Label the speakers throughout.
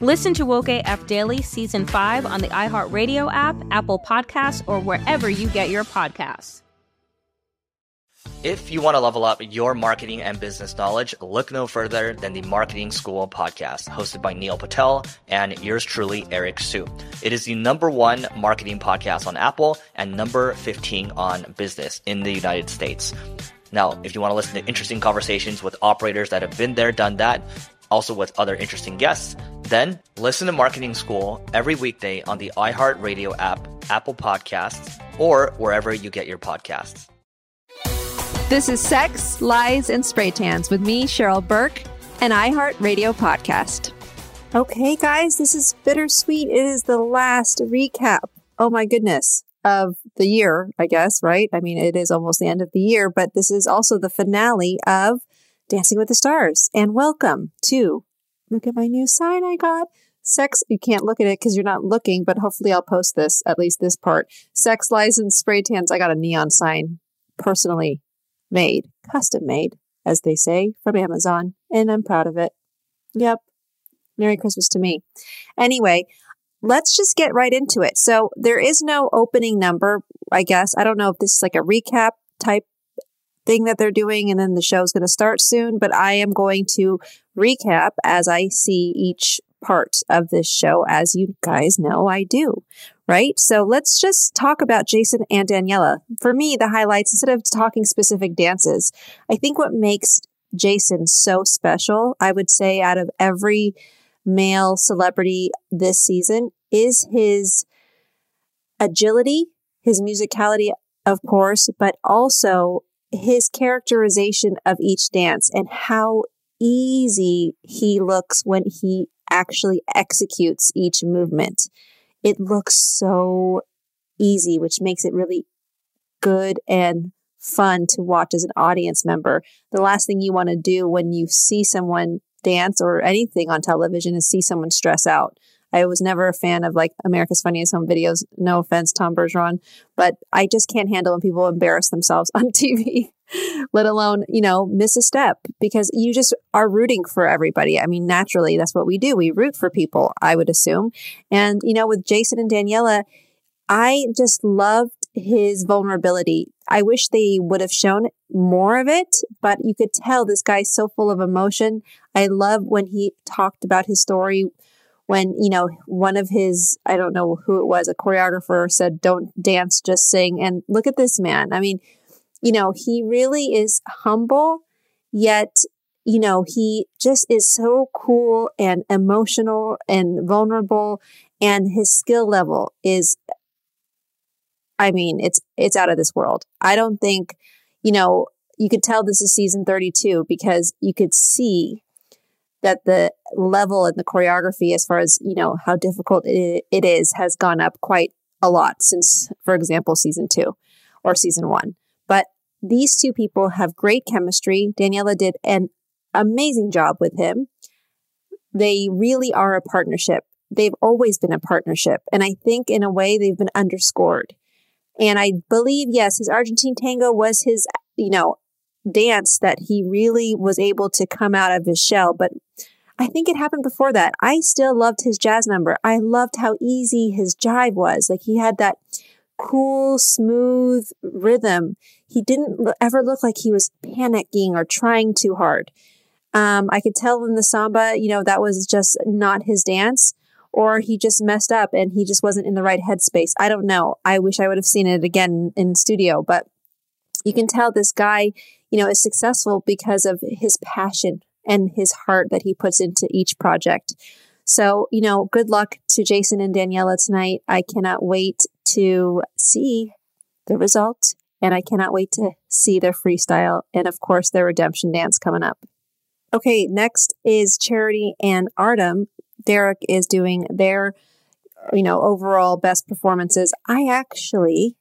Speaker 1: Listen to Woke AF Daily Season 5 on the iHeartRadio app, Apple Podcasts, or wherever you get your podcasts.
Speaker 2: If you want to level up your marketing and business knowledge, look no further than the Marketing School podcast, hosted by Neil Patel and yours truly, Eric Siu. It is the number one marketing podcast on Apple and number 15 on business in the United States. Now, if you want to listen to interesting conversations with operators that have been there, done that, also with other interesting guests, then listen to Marketing School every weekday on the iHeartRadio app, Apple Podcasts, or wherever you get your podcasts.
Speaker 3: This is Sex, Lies, and Spray Tans with me, Cheryl Burke, an iHeartRadio podcast. Okay, guys, this is bittersweet. It is the last recap. Oh my goodness. Of the year, I guess, right? I mean, it is almost the end of the year, but this is also the finale of Dancing with the Stars. And welcome to look at my new sign I got. Sex, you can't look at it because you're not looking, but hopefully I'll post this, at least this part. Sex, lies, and spray tans. I got a neon sign personally made, custom made, as they say, from Amazon, and I'm proud of it. Yep. Merry Christmas to me. Anyway, let's just get right into it. So there is no opening number, I guess. I don't know if this is like a recap type thing that they're doing and then the show's going to start soon, but I am going to recap as I see each part of this show, as you guys know I do, right? So let's just talk about Jason and Daniela. For me, the highlights, instead of talking specific dances, I think what makes Jason so special, I would say out of every male celebrity this season, is his agility, his musicality, of course, but also his characterization of each dance and how easy he looks when he actually executes each movement. It looks so easy, which makes it really good and fun to watch as an audience member. The last thing you want to do when you see someone dance or anything on television is see someone stress out. I was never a fan of like America's Funniest Home Videos. No offense, Tom Bergeron, but I just can't handle when people embarrass themselves on TV, let alone, you know, miss a step because you just are rooting for everybody. I mean, naturally, that's what we do. We root for people, I would assume. And, you know, with Jason and Daniela, I just loved his vulnerability. I wish they would have shown more of it, but you could tell this guy's so full of emotion. I love when he talked about his story when, you know, one of his, I don't know who it was, a choreographer said, don't dance, just sing. And look at this man. I mean, you know, he really is humble, yet, you know, he just is so cool and emotional and vulnerable. And his skill level is, I mean, it's, it's out of this world. I don't think, you know, you could tell this is season 32 because you could see that the level and the choreography as far as you know how difficult it, is has gone up quite a lot since for example season two or season one. But these two people have great chemistry. Daniela did an amazing job with him. They really are a partnership. They've always been a partnership and i think in a way they've been underscored. And i believe yes his argentine tango was his you know dance that he really was able to come out of his shell. But I think it happened before that. I still loved his jazz number. I loved how easy his jive was. Like he had that cool, smooth rhythm. He didn't ever look like he was panicking or trying too hard. Um, I could tell in the samba, you know, that was just not his dance. or he just messed up and he just wasn't in the right headspace. I don't know. I wish I would have seen it again in studio, but you can tell this guy, you know, is successful because of his passion and his heart that he puts into each project. So, you know, good luck to Jason and Daniela tonight. I cannot wait to see the result and I cannot wait to see their freestyle and, of course, their redemption dance coming up. Okay, next is Charity and Artem. Derek is doing their, you know, overall best performances. I actually,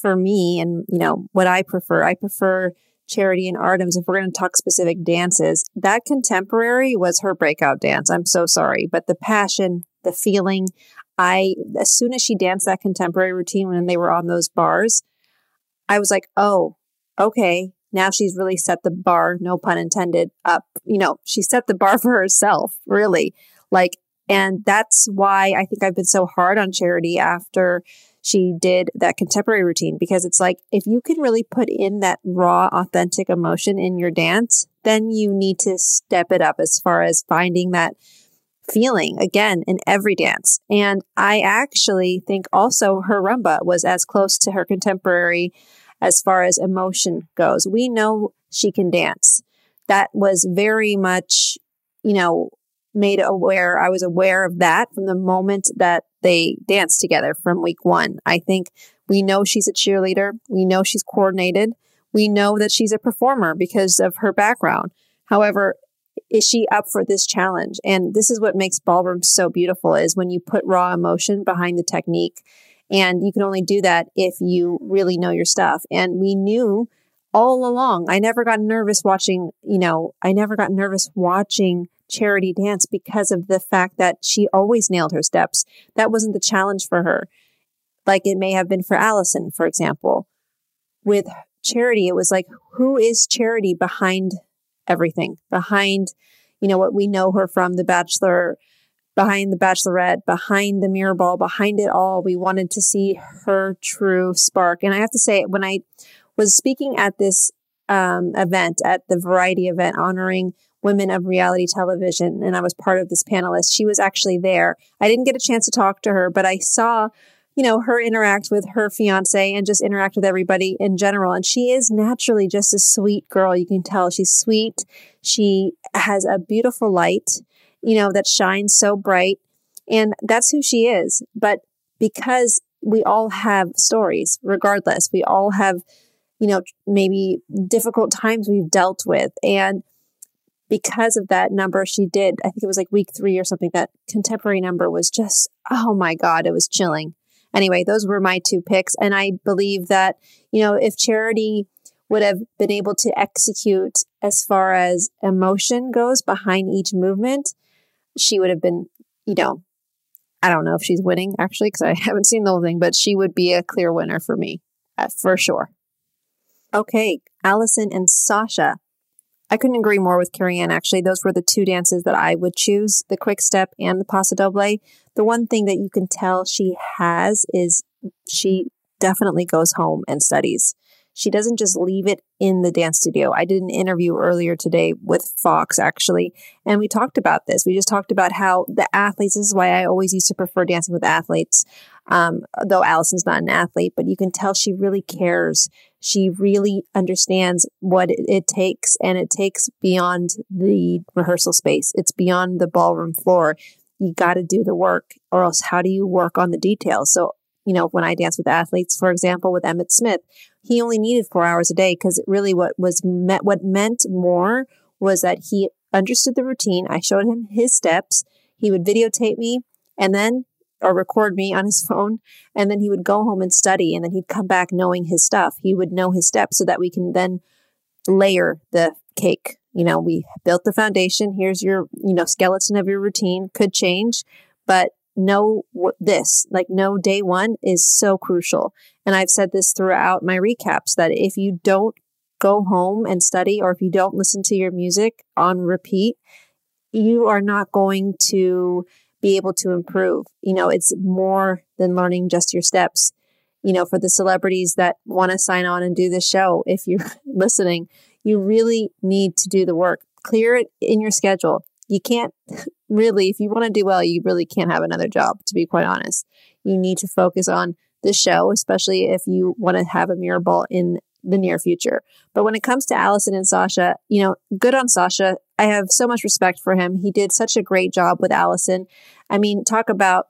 Speaker 3: for me, and, you know, what I prefer, I prefer Charity and Artem's. If we're going to talk specific dances, that contemporary was her breakout dance. I'm so sorry, but the passion, the feeling, I, as soon as she danced that contemporary routine when they were on those bars, I was like, oh, okay, now she's really set the bar, no pun intended, up. You know, she set the bar for herself, really. Like, and that's why I think I've been so hard on Charity after she did that contemporary routine because it's like if you can really put in that raw, authentic emotion in your dance, then you need to step it up as far as finding that feeling again in every dance. And I actually think also her rumba was as close to her contemporary as far as emotion goes. We know she can dance. That was very much, you know, made aware. I was aware of that from the moment that they danced together from week one. I think we know she's a cheerleader. We know she's coordinated. We know that she's a performer because of her background. However, is she up for this challenge? And this is what makes ballroom so beautiful is when you put raw emotion behind the technique and you can only do that if you really know your stuff. And we knew all along. I never got nervous watching, you know, I never got nervous watching Charity dance because of the fact that she always nailed her steps. That wasn't the challenge for her. Like it may have been for Allison, for example. With Charity, it was like, who is Charity behind everything? Behind, you know, what we know her from The Bachelor, behind the bachelorette, behind the mirror ball, behind it all. We wanted to see her true spark. And I have to say, when I was speaking at this um, event, at the variety event honoring women of reality television, and I was part of this panelist, she was actually there. I didn't get a chance to talk to her, but I saw you know, her interact with her fiance and just interact with everybody in general. And she is naturally just a sweet girl. You can tell she's sweet. She has a beautiful light you know, that shines so bright. And that's who she is. But because we all have stories, regardless, we all have, you know, maybe difficult times we've dealt with. And because of that number she did, I think it was like week three or something, that contemporary number was just, oh my God, it was chilling. Anyway, those were my two picks. And I believe that, you know, if Charity would have been able to execute as far as emotion goes behind each movement, she would have been, you know, I don't know if she's winning actually because I haven't seen the whole thing, but she would be a clear winner for me uh, for sure. Okay, Allison and Sasha. I couldn't agree more with Carrie Ann. Actually, those were the two dances that I would choose: the quick step and the paso doble. The one thing that you can tell she has is she definitely goes home and studies. She doesn't just leave it in the dance studio. I did an interview earlier today with Fox, actually, and we talked about this. We just talked about how the athletes, this is why I always used to prefer dancing with athletes, um, though Allison's not an athlete, but you can tell she really cares. She really understands what it, takes, and it takes beyond the rehearsal space, it's beyond the ballroom floor. You got to do the work, or else, how do you work on the details? So, you know, when I dance with athletes, for example, with Emmitt Smith, he only needed four hours a day because really what was met, what meant more was that he understood the routine. I showed him his steps. He would videotape me and then, or record me on his phone. And then he would go home and study and then he'd come back knowing his stuff. He would know his steps so that we can then layer the cake. You know, we built the foundation. Here's your, you know, skeleton of your routine could change, but know what this, like know day one is so crucial. And I've said this throughout my recaps that if you don't go home and study or if you don't listen to your music on repeat, you are not going to be able to improve. You know, it's more than learning just your steps. You know, for the celebrities that want to sign on and do the show, if you're listening, you really need to do the work. Clear it in your schedule you can't really, if you want to do well, you really can't have another job, to be quite honest. You need to focus on the show, especially if you want to have a mirror ball in the near future. But when it comes to Allison and Sasha, you know, good on Sasha. I have so much respect for him. He did such a great job with Allison. I mean, talk about,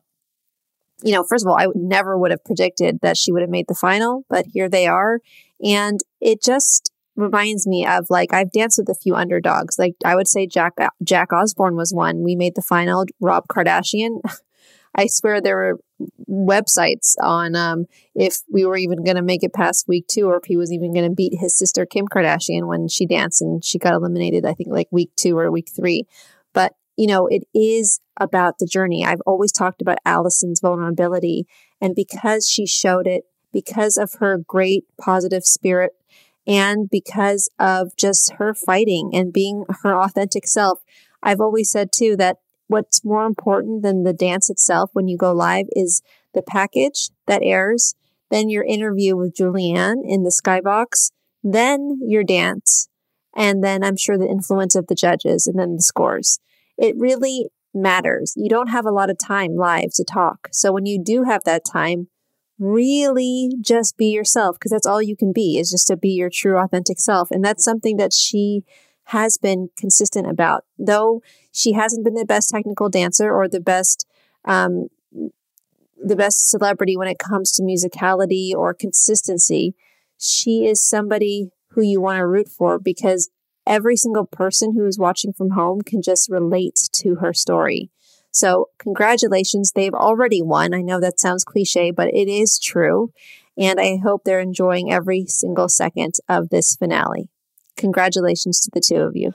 Speaker 3: you know, first of all, I never would have predicted that she would have made the final, but here they are. And it just reminds me of like I've danced with a few underdogs. Like I would say Jack Jack Osbourne was one. We made the final. Rob Kardashian. I swear there were websites on um, if we were even going to make it past week two or if he was even going to beat his sister Kim Kardashian when she danced and she got eliminated, I think like week two or week three. But, you know, it is about the journey. I've always talked about Allison's vulnerability. And because she showed it, because of her great positive spirit and because of just her fighting and being her authentic self. I've always said too that what's more important than the dance itself when you go live is the package that airs, then your interview with Julianne in the skybox, then your dance, and then I'm sure the influence of the judges and then the scores. It really matters. You don't have a lot of time live to talk. So when you do have that time, really just be yourself because that's all you can be is just to be your true authentic self. And that's something that she has been consistent about. Though she hasn't been the best technical dancer or the best, um, the best celebrity when it comes to musicality or consistency, she is somebody who you want to root for because every single person who is watching from home can just relate to her story. So congratulations. They've already won. I know that sounds cliche, but it is true. And I hope they're enjoying every single second of this finale. Congratulations to the two of you.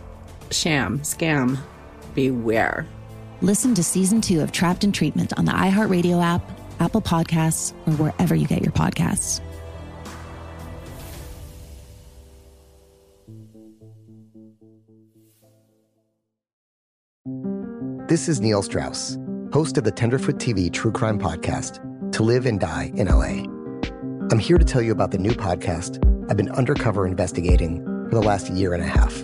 Speaker 4: sham, scam, beware.
Speaker 5: Listen to season two of Trapped in Treatment on the iHeartRadio app, Apple Podcasts, or wherever you get your podcasts.
Speaker 6: This is Neil Strauss, host of the Tenderfoot TV True Crime Podcast, To Live and Die in LA. I'm here to tell you about the new podcast I've been undercover investigating for the last year and a half.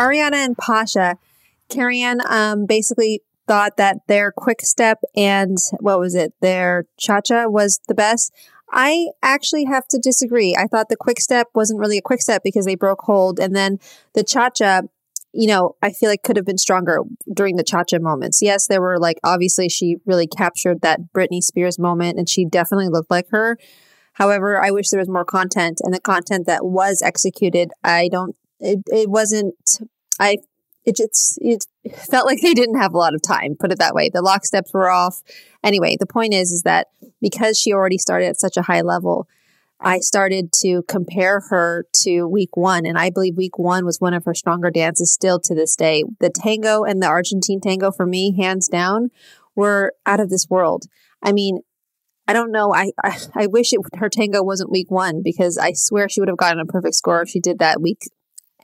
Speaker 3: Ariana and Pasha, Carrie Ann um, basically thought that their quick step and what was it, their cha cha was the best. I actually have to disagree. I thought the quick step wasn't really a quick step because they broke hold. And then the cha cha, you know, I feel like could have been stronger during the cha cha moments. Yes, there were like, obviously, she really captured that Britney Spears moment and she definitely looked like her. However, I wish there was more content and the content that was executed, I don't it, it wasn't i it just it felt like they didn't have a lot of time put it that way. The lock steps were off. Anyway the point is is that because she already started at such a high level i started to compare her to week one and i believe week one was one of her stronger dances still to this day. The tango and the argentine tango for me hands down were out of this world. I mean I don't know. I, I, I wish it, her tango wasn't week one because I swear she would have gotten a perfect score if she did that week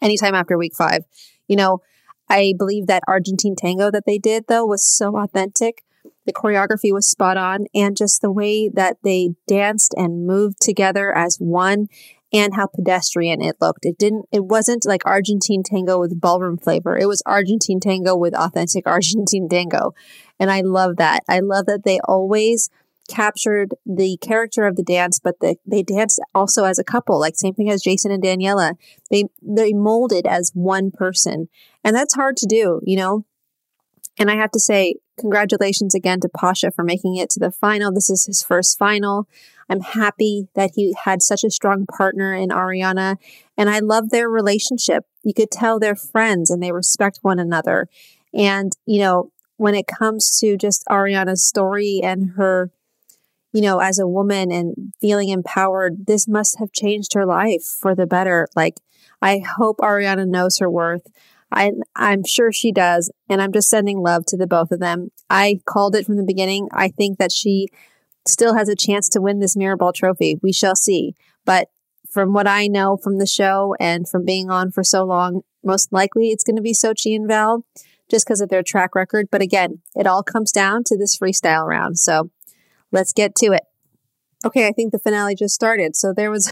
Speaker 3: anytime after week five. You know, I believe that Argentine tango that they did though was so authentic. The choreography was spot on and just the way that they danced and moved together as one and how pedestrian it looked. It didn't it wasn't like Argentine tango with ballroom flavor. It was Argentine tango with authentic Argentine tango. And I love that. I love that they always captured the character of the dance, but the, they danced also as a couple, like same thing as Jason and Daniela. They they molded as one person, and that's hard to do, you know. And I have to say, congratulations again to Pasha for making it to the final. This is his first final. I'm happy that he had such a strong partner in Ariana, and I love their relationship. You could tell they're friends and they respect one another. And you know, when it comes to just Ariana's story and her you know, as a woman and feeling empowered, this must have changed her life for the better. Like, I hope Ariana knows her worth. I, I'm sure she does. And I'm just sending love to the both of them. I called it from the beginning. I think that she still has a chance to win this Mirrorball trophy. We shall see. But from what I know from the show and from being on for so long, most likely it's going to be Xochitl and Val just because of their track record. But again, it all comes down to this freestyle round. So Let's get to it. Okay, I think the finale just started. So there was,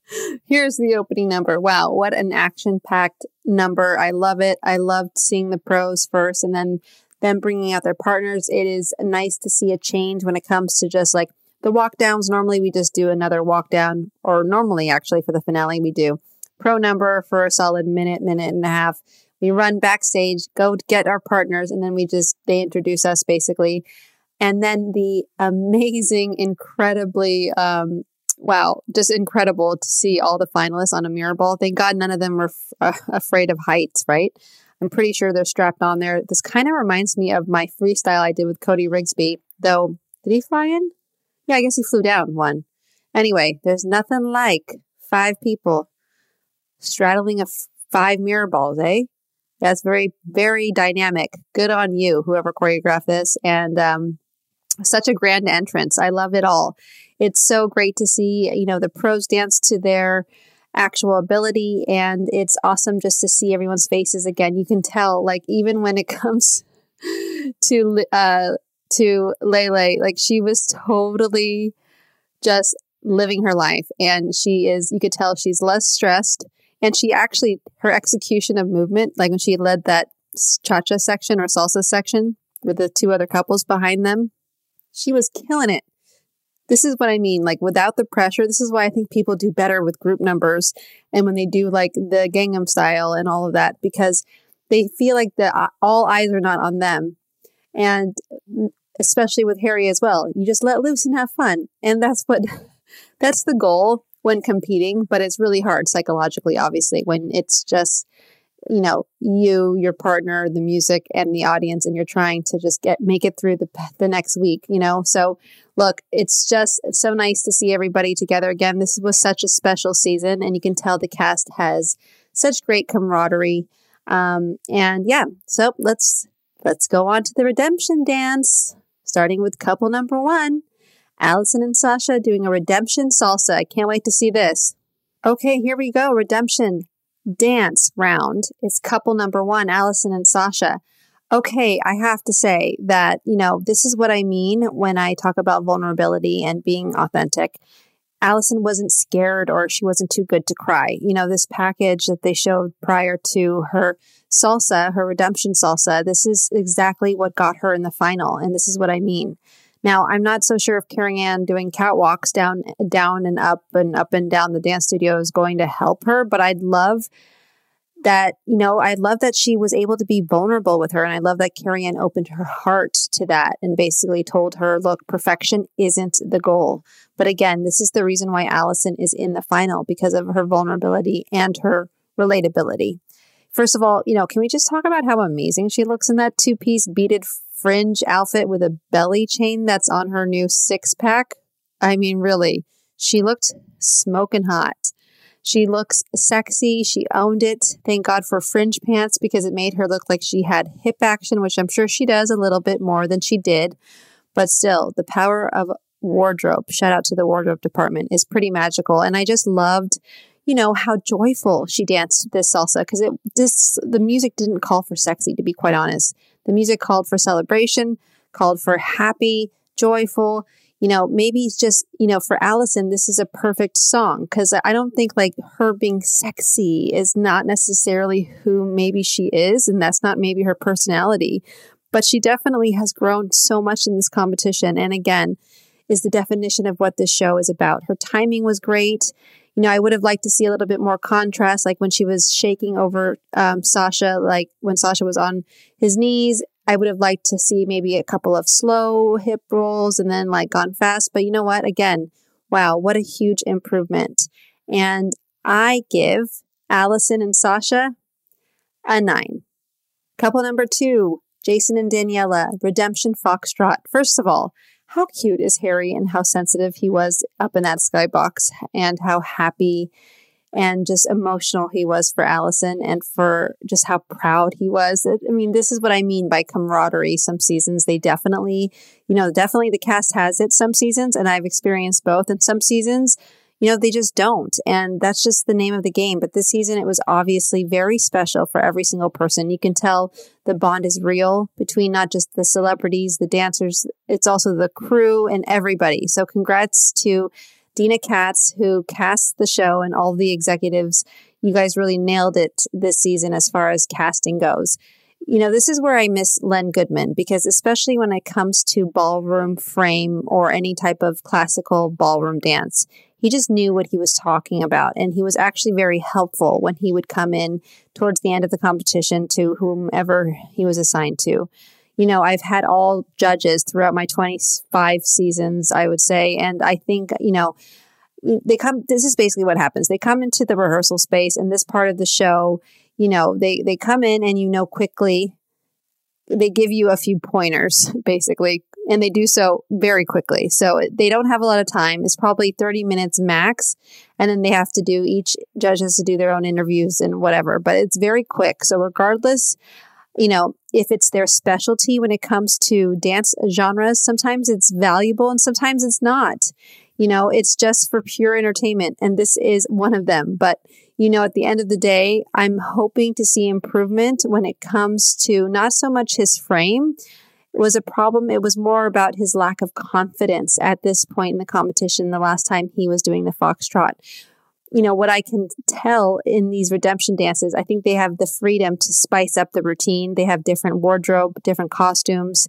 Speaker 3: here's the opening number. Wow, what an action packed number. I love it. I loved seeing the pros first and then them bringing out their partners. It is nice to see a change when it comes to just like the walk downs. Normally we just do another walk down, or normally actually for the finale, we do pro number for a solid minute, minute and a half. We run backstage, go get our partners, and then we just, they introduce us basically. And then the amazing, incredibly, um, wow, just incredible to see all the finalists on a mirror ball. Thank God none of them were f- uh, afraid of heights, right? I'm pretty sure they're strapped on there. This kind of reminds me of my freestyle I did with Cody Rigsby, though. Did he fly in? Yeah, I guess he flew down one. Anyway, there's nothing like five people straddling a f- five mirror balls, eh? That's very, very dynamic. Good on you, whoever choreographed this. And um, such a grand entrance. I love it all. It's so great to see, you know, the pros dance to their actual ability and it's awesome just to see everyone's faces again. You can tell like even when it comes to uh to Lele, like she was totally just living her life and she is you could tell she's less stressed and she actually her execution of movement like when she led that cha-cha section or salsa section with the two other couples behind them she was killing it. this is what I mean. Like without the pressure, this is why I think people do better with group numbers and when they do like the Gangnam style and all of that because they feel like the uh, all eyes are not on them. And especially with Harry as well, you just let loose and have fun. And that's what that's the goal when competing, but it's really hard psychologically obviously when it's just you know you your partner the music and the audience and you're trying to just get make it through the the next week you know? So look it's just so nice to see everybody together again. This was such a special season and you can tell the cast has such great camaraderie. Um and yeah so let's let's go on to the redemption dance starting with couple number one. Allison and sasha doing a redemption salsa. I can't wait to see this. Okay here we go. Redemption dance round. It's couple number one, Allison and Sasha. Okay, I have to say that, you know, this is what I mean when I talk about vulnerability and being authentic. Allison wasn't scared or she wasn't too good to cry. You know, this package that they showed prior to her salsa, her redemption salsa, this is exactly what got her in the final. And this is what I mean. Now, I'm not so sure if Carrie Ann doing catwalks down, down and up and up and down the dance studio is going to help her, but I'd love that, you know, I love that she was able to be vulnerable with her. And I love that Carrie Ann opened her heart to that and basically told her, look, perfection isn't the goal. But again, this is the reason why Allison is in the final because of her vulnerability and her relatability. First of all, you know, can we just talk about how amazing she looks in that two piece beaded fringe outfit with a belly chain that's on her new six pack. I mean, really, she looked smoking hot. She looks sexy. She owned it. Thank God for fringe pants because it made her look like she had hip action, which I'm sure she does a little bit more than she did. But still, the power of wardrobe, shout out to the wardrobe department, is pretty magical. And I just loved you know how joyful she danced this salsa because it this the music didn't call for sexy to be quite honest the music called for celebration, called for happy, joyful. You know, maybe it's just, you know, for Allison, this is a perfect song because I don't think like her being sexy is not necessarily who maybe she is. And that's not maybe her personality. But she definitely has grown so much in this competition. And again, is the definition of what this show is about. Her timing was great. You know, I would have liked to see a little bit more contrast, like when she was shaking over um, Sasha, like when Sasha was on his knees. I would have liked to see maybe a couple of slow hip rolls and then like gone fast. But you know what? Again, wow, what a huge improvement. And I give Allison and Sasha a nine. Couple number two, Jason and Daniela, Redemption Foxtrot. First of all, how cute is Harry and how sensitive he was up in that skybox and how happy and just emotional he was for Allison and for just how proud he was. I mean, this is what I mean by camaraderie. Some seasons they definitely, you know, definitely the cast has it some seasons, and I've experienced both. And some seasons, you know, they just don't. And that's just the name of the game. But this season, it was obviously very special for every single person. You can tell the bond is real between not just the celebrities, the dancers, it's also the crew and everybody. So congrats to Deena Katz, who cast the show, and all the executives. You guys really nailed it this season as far as casting goes you know, this is where I miss Len Goodman because, especially when it comes to ballroom frame or any type of classical ballroom dance, he just knew what he was talking about. And he was actually very helpful when he would come in towards the end of the competition to whomever he was assigned to. You know, I've had all judges throughout my 25 seasons, I would say. And I think, you know, they come, this is basically what happens. They come into the rehearsal space and this part of the show, you know, they, they come in and you know quickly they give you a few pointers basically and they do so very quickly. So they don't have a lot of time. It's probably 30 minutes max. And then they have to do, each judge has to do their own interviews and whatever, but it's very quick. So regardless, you know, if it's their specialty when it comes to dance genres, sometimes it's valuable and sometimes it's not. You know, it's just for pure entertainment. And this is one of them. But, you know, at the end of the day, I'm hoping to see improvement when it comes to not so much his frame, was a problem. It was more about his lack of confidence at this point in the competition the last time he was doing the foxtrot. You know, what I can tell in these redemption dances, I think they have the freedom to spice up the routine. They have different wardrobe, different costumes.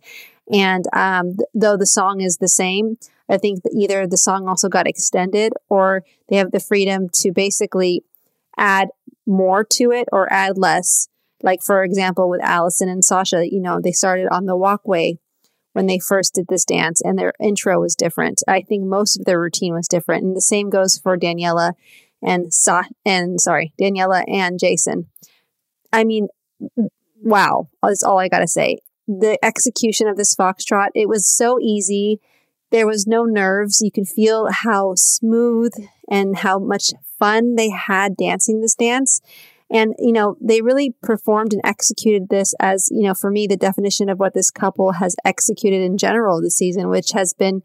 Speaker 3: And um, th- though the song is the same, I think either the song also got extended or they have the freedom to basically add more to it or add less. Like, for example, with Allison and Sasha, you know, they started on the walkway when they first did this dance and their intro was different. I think most of their routine was different. And the same goes for Daniela and Sa and sorry, Daniela and Jason. I mean, wow, that's all I got to say. The execution of this foxtrot, it was so easy. There was no nerves. You can feel how smooth and how much fun they had dancing this dance. And, you know, they really performed and executed this as, you know, for me, the definition of what this couple has executed in general this season, which has been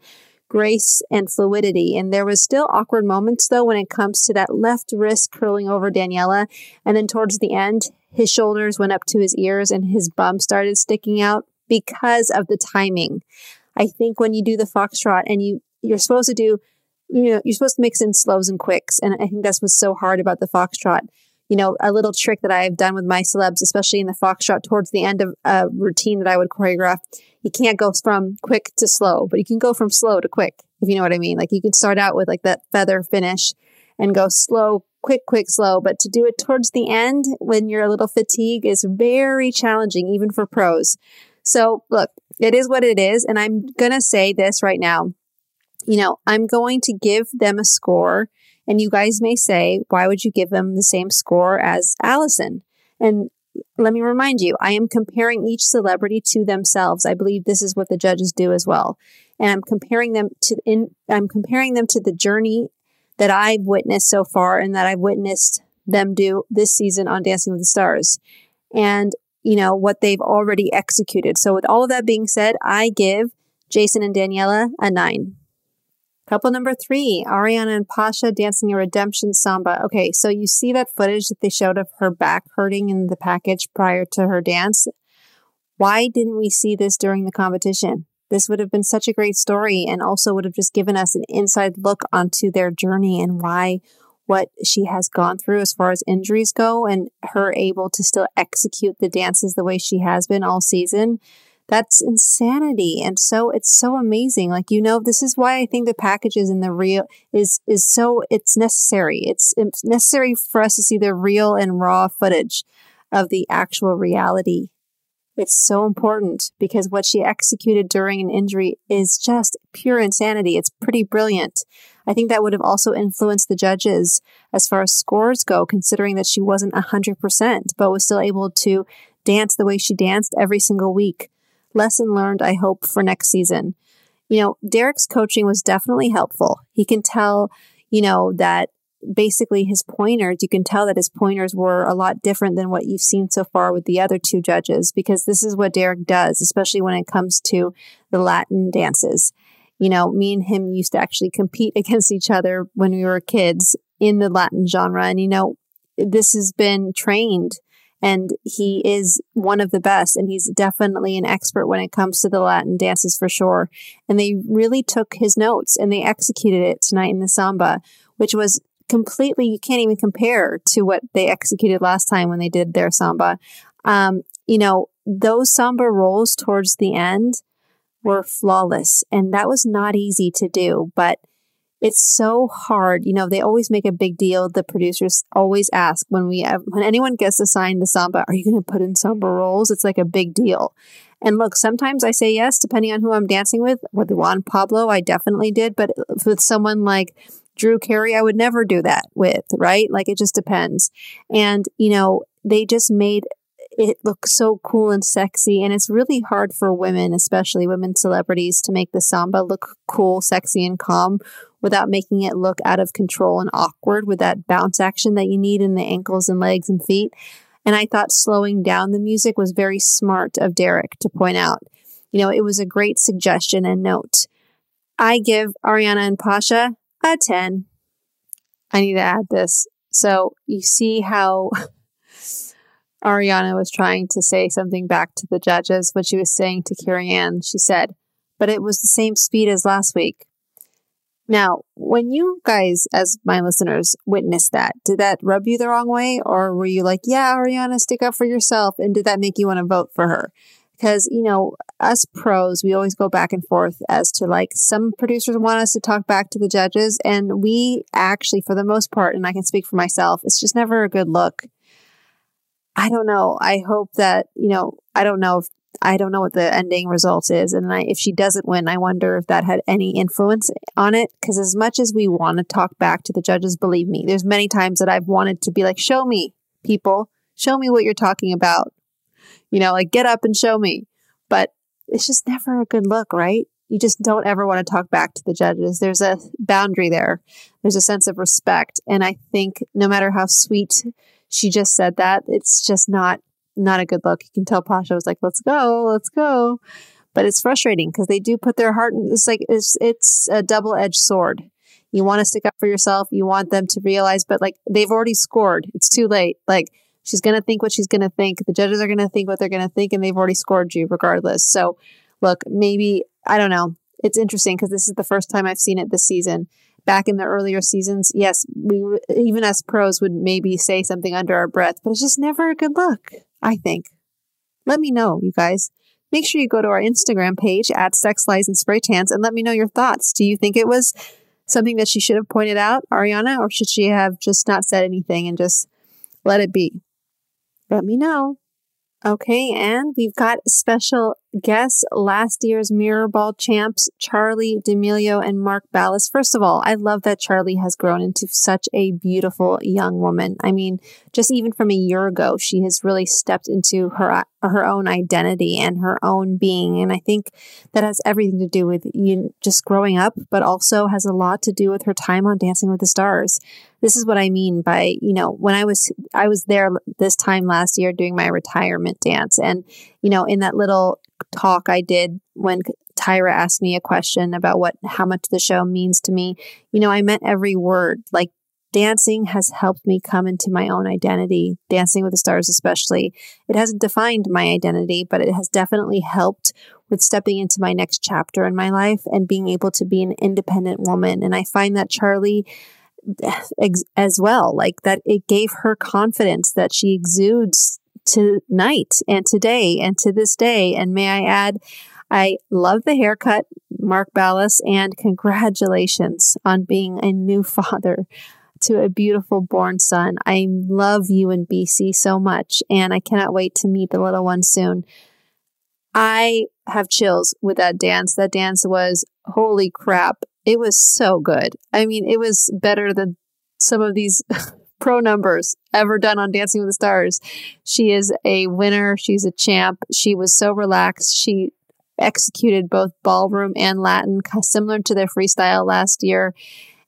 Speaker 3: grace and fluidity. And there was still awkward moments though when it comes to that left wrist curling over Daniela. And then towards the end, his shoulders went up to his ears and his bum started sticking out because of the timing. I think when you do the foxtrot and you, you're supposed to do, you know, you're supposed to mix in slows and quicks. And I think that's what's so hard about the foxtrot you know, a little trick that I've done with my celebs, especially in the foxtrot towards the end of a routine that I would choreograph. You can't go from quick to slow, but you can go from slow to quick, if you know what I mean. Like you can start out with like that feather finish and go slow, quick, quick, slow. But to do it towards the end when you're a little fatigued is very challenging, even for pros. So look, it is what it is. And I'm going to say this right now. You know, I'm going to give them a score and you guys may say, why would you give them the same score as Allison? And let me remind you, I am comparing each celebrity to themselves. I believe this is what the judges do as well. And I'm comparing them to in I'm comparing them to the journey that I've witnessed so far and that I've witnessed them do this season on Dancing with the Stars. And you know what they've already executed. So with all of that being said, I give Jason and Daniela a 9. Couple number three, Ariana and Pasha dancing a redemption samba. Okay, so you see that footage that they showed of her back hurting in the package prior to her dance. Why didn't we see this during the competition? This would have been such a great story and also would have just given us an inside look onto their journey and why what she has gone through as far as injuries go and her able to still execute the dances the way she has been all season that's insanity. And so it's so amazing. Like, you know, this is why I think the packages in the real is, is so, it's necessary. It's, it's necessary for us to see the real and raw footage of the actual reality. It's so important because what she executed during an injury is just pure insanity. It's pretty brilliant. I think that would have also influenced the judges as far as scores go, considering that she wasn't 100%, but was still able to dance the way she danced every single week lesson learned, I hope, for next season. You know, Derek's coaching was definitely helpful. He can tell, you know, that basically his pointers, you can tell that his pointers were a lot different than what you've seen so far with the other two judges, because this is what Derek does, especially when it comes to the Latin dances. You know, me and him used to actually compete against each other when we were kids in the Latin genre. And, you know, this has been trained and he is one of the best and he's definitely an expert when it comes to the Latin dances for sure. And they really took his notes and they executed it tonight in the samba, which was completely, you can't even compare to what they executed last time when they did their samba. Um, you know, those samba rolls towards the end were flawless and that was not easy to do, but it's so hard. You know, they always make a big deal. The producers always ask when we have, when anyone gets assigned the samba, are you going to put in samba rolls? It's like a big deal. And look, sometimes I say yes, depending on who I'm dancing with. With Juan Pablo, I definitely did. But with someone like Drew Carey, I would never do that with, right? Like it just depends. And, you know, they just made it looks so cool and sexy. And it's really hard for women, especially women celebrities, to make the samba look cool, sexy, and calm without making it look out of control and awkward with that bounce action that you need in the ankles and legs and feet. And I thought slowing down the music was very smart of Derek to point out. You know, it was a great suggestion and note. I give Ariana and Pasha a 10. I need to add this. So you see how Ariana was trying to say something back to the judges, what she was saying to Carrie Ann. She said, but it was the same speed as last week. Now, when you guys, as my listeners, witnessed that, did that rub you the wrong way? Or were you like, yeah, Ariana, stick up for yourself? And did that make you want to vote for her? because, you know, us pros, we always go back and forth as to like some producers want us to talk back to the judges. And we actually, for the most part, and I can speak for myself, it's just never a good look. I don't know. I hope that, you know, I don't know if I don't know what the ending result is. And I, if she doesn't win, I wonder if that had any influence on it. Because as much as we want to talk back to the judges, believe me, there's many times that I've wanted to be like, show me, people, show me what you're talking about. You know, like get up and show me. But it's just never a good look, right? You just don't ever want to talk back to the judges. There's a boundary there. There's a sense of respect. And I think no matter how sweet she just said that, it's just not not a good look. You can tell Pasha was like, "Let's go, let's go," but it's frustrating because they do put their heart. In, it's like it's it's a double edged sword. You want to stick up for yourself. You want them to realize, but like they've already scored. It's too late. Like she's going to think what she's going to think. The judges are going to think what they're going to think, and they've already scored you regardless. So, look, maybe I don't know. It's interesting because this is the first time I've seen it this season. Back in the earlier seasons, yes, we even as pros would maybe say something under our breath, but it's just never a good look. I think. Let me know, you guys. Make sure you go to our Instagram page at Sex Lies and Spray Tans and let me know your thoughts. Do you think it was something that she should have pointed out, Ariana, or should she have just not said anything and just let it be? Let me know. Okay, and we've got special guests, last year's Mirror Ball champs, Charli D'Amelio and Mark Ballas. First of all, I love that Charli has grown into such a beautiful young woman. I mean, just even from a year ago, she has really stepped into her her own identity and her own being. And I think that has everything to do with you just growing up, but also has a lot to do with her time on Dancing with the Stars. This is what I mean by, you know, when I was I was there this time last year doing my retirement dance and you know, in that little talk I did when Tyra asked me a question about what how much the show means to me, you know, I meant every word. Like dancing has helped me come into my own identity, dancing with the stars especially. It hasn't defined my identity, but it has definitely helped with stepping into my next chapter in my life and being able to be an independent woman. And I find that Charli as well, like that it gave her confidence that she exudes tonight and today and to this day. And may I add, I love the haircut, Mark Ballas, and congratulations on being a new father to a beautiful born son. I love you and BC so much, and I cannot wait to meet the little one soon. I have chills with that dance. That dance was holy crap. It was so good. I mean, it was better than some of these pro numbers ever done on Dancing with the Stars. She is a winner. She's a champ. She was so relaxed. She executed both ballroom and Latin, similar to their freestyle last year.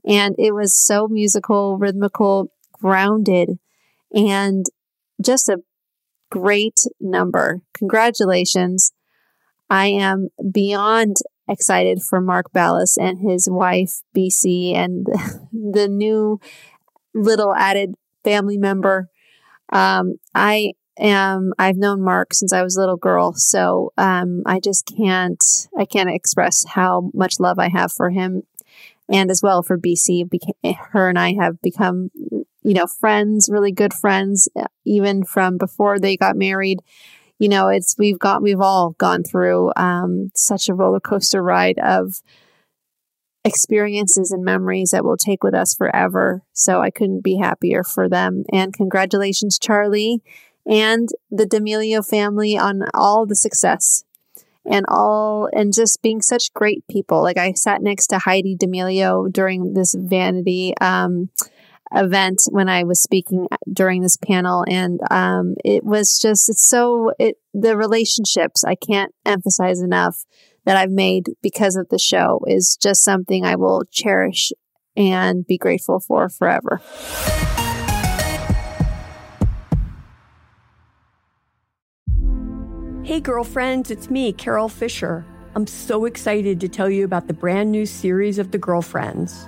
Speaker 3: And it was so musical, rhythmical, grounded, and just a great number. Congratulations. I am beyond excited for Mark Ballas and his wife, BC, and the new little added family member. Um, I am, I've known Mark since I was a little girl. So, um, I just can't, I can't express how much love I have for him and as well for BC. her and I have become, you know, friends, really good friends, even from before they got married. You know, it's, we've got, we've all gone through, um, such a roller coaster ride of, experiences and memories that we'll take with us forever. So I couldn't be happier for them. And congratulations, Charli, and the D'Amelio family on all the success and all and just being such great people. Like I sat next to Heidi D'Amelio during this vanity um, event when I was speaking during this panel, and um, it was just it's so it the relationships I can't emphasize enough that I've made because of the show is just something I will cherish and be grateful for forever.
Speaker 7: Hey, girlfriends, it's me, Carol Fisher. I'm so excited to tell you about the brand new series of The Girlfriends.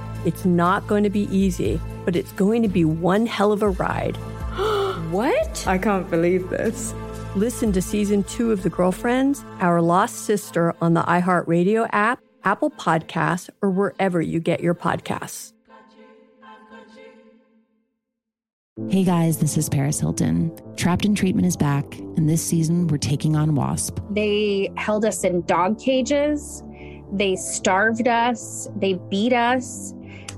Speaker 7: It's not going to be easy, but it's going to be one hell of a ride.
Speaker 4: what? I can't believe this.
Speaker 7: Listen to season two of The Girlfriends, Our Lost Sister on the iHeartRadio app, Apple Podcasts, or wherever you get your podcasts.
Speaker 5: Hey guys, this is Paris Hilton. Trapped in Treatment is back, and this season we're taking on WASP.
Speaker 8: They held us in dog cages, they starved us, they beat us,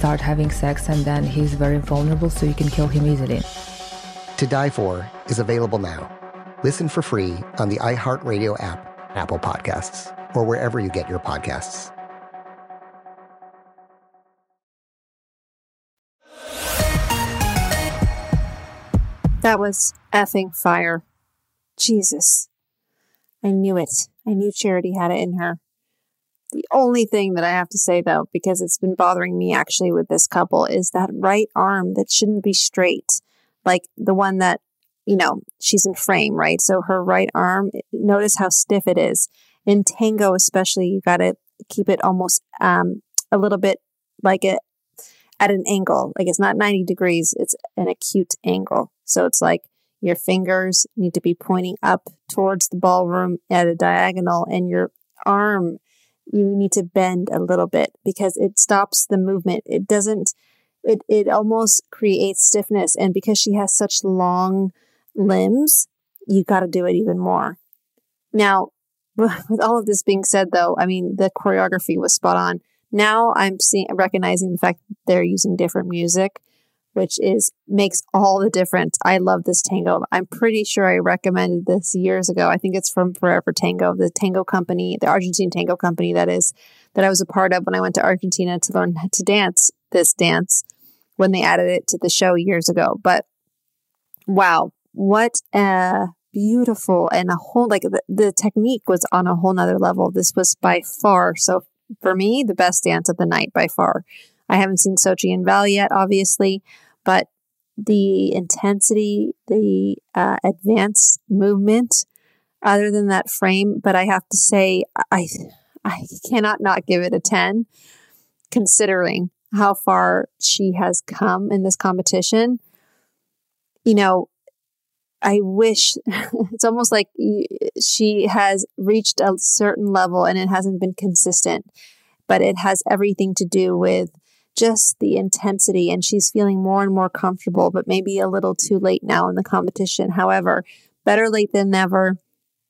Speaker 9: start having sex and then he's very vulnerable so you can kill him easily.
Speaker 6: To Die For is available now. Listen for free on the iHeartRadio app, Apple Podcasts, or wherever you get your podcasts.
Speaker 3: That was effing fire. Jesus. I knew it. I knew Charity had it in her. The only thing that I have to say though, because it's been bothering me actually with this couple, is that right arm that shouldn't be straight. Like the one that, you know, she's in frame, right? So her right arm, notice how stiff it is. In tango, especially, you got to keep it almost um, a little bit like it at an angle. Like it's not 90 degrees, it's an acute angle. So it's like your fingers need to be pointing up towards the ballroom at a diagonal and your arm you need to bend a little bit because it stops the movement. It doesn't, it, it almost creates stiffness. And because she has such long limbs, you got to do it even more. Now, with all of this being said, though, I mean, the choreography was spot on. Now I'm seeing, recognizing the fact that they're using different music which is makes all the difference. I love this tango. I'm pretty sure I recommended this years ago. I think it's from Forever Tango, the tango company, the Argentine tango company that is that I was a part of when I went to Argentina to learn to dance this dance when they added it to the show years ago. But wow, what a beautiful and a whole like the, the technique was on a whole nother level. This was by far so for me the best dance of the night by far. I haven't seen Xochitl and Val yet, obviously, but the intensity, the uh, advanced movement, other than that frame. But I have to say, I I cannot not give it a 10, considering how far she has come in this competition. You know, I wish it's almost like she has reached a certain level and it hasn't been consistent, but it has everything to do with just the intensity and she's feeling more and more comfortable, but maybe a little too late now in the competition. However, better late than never.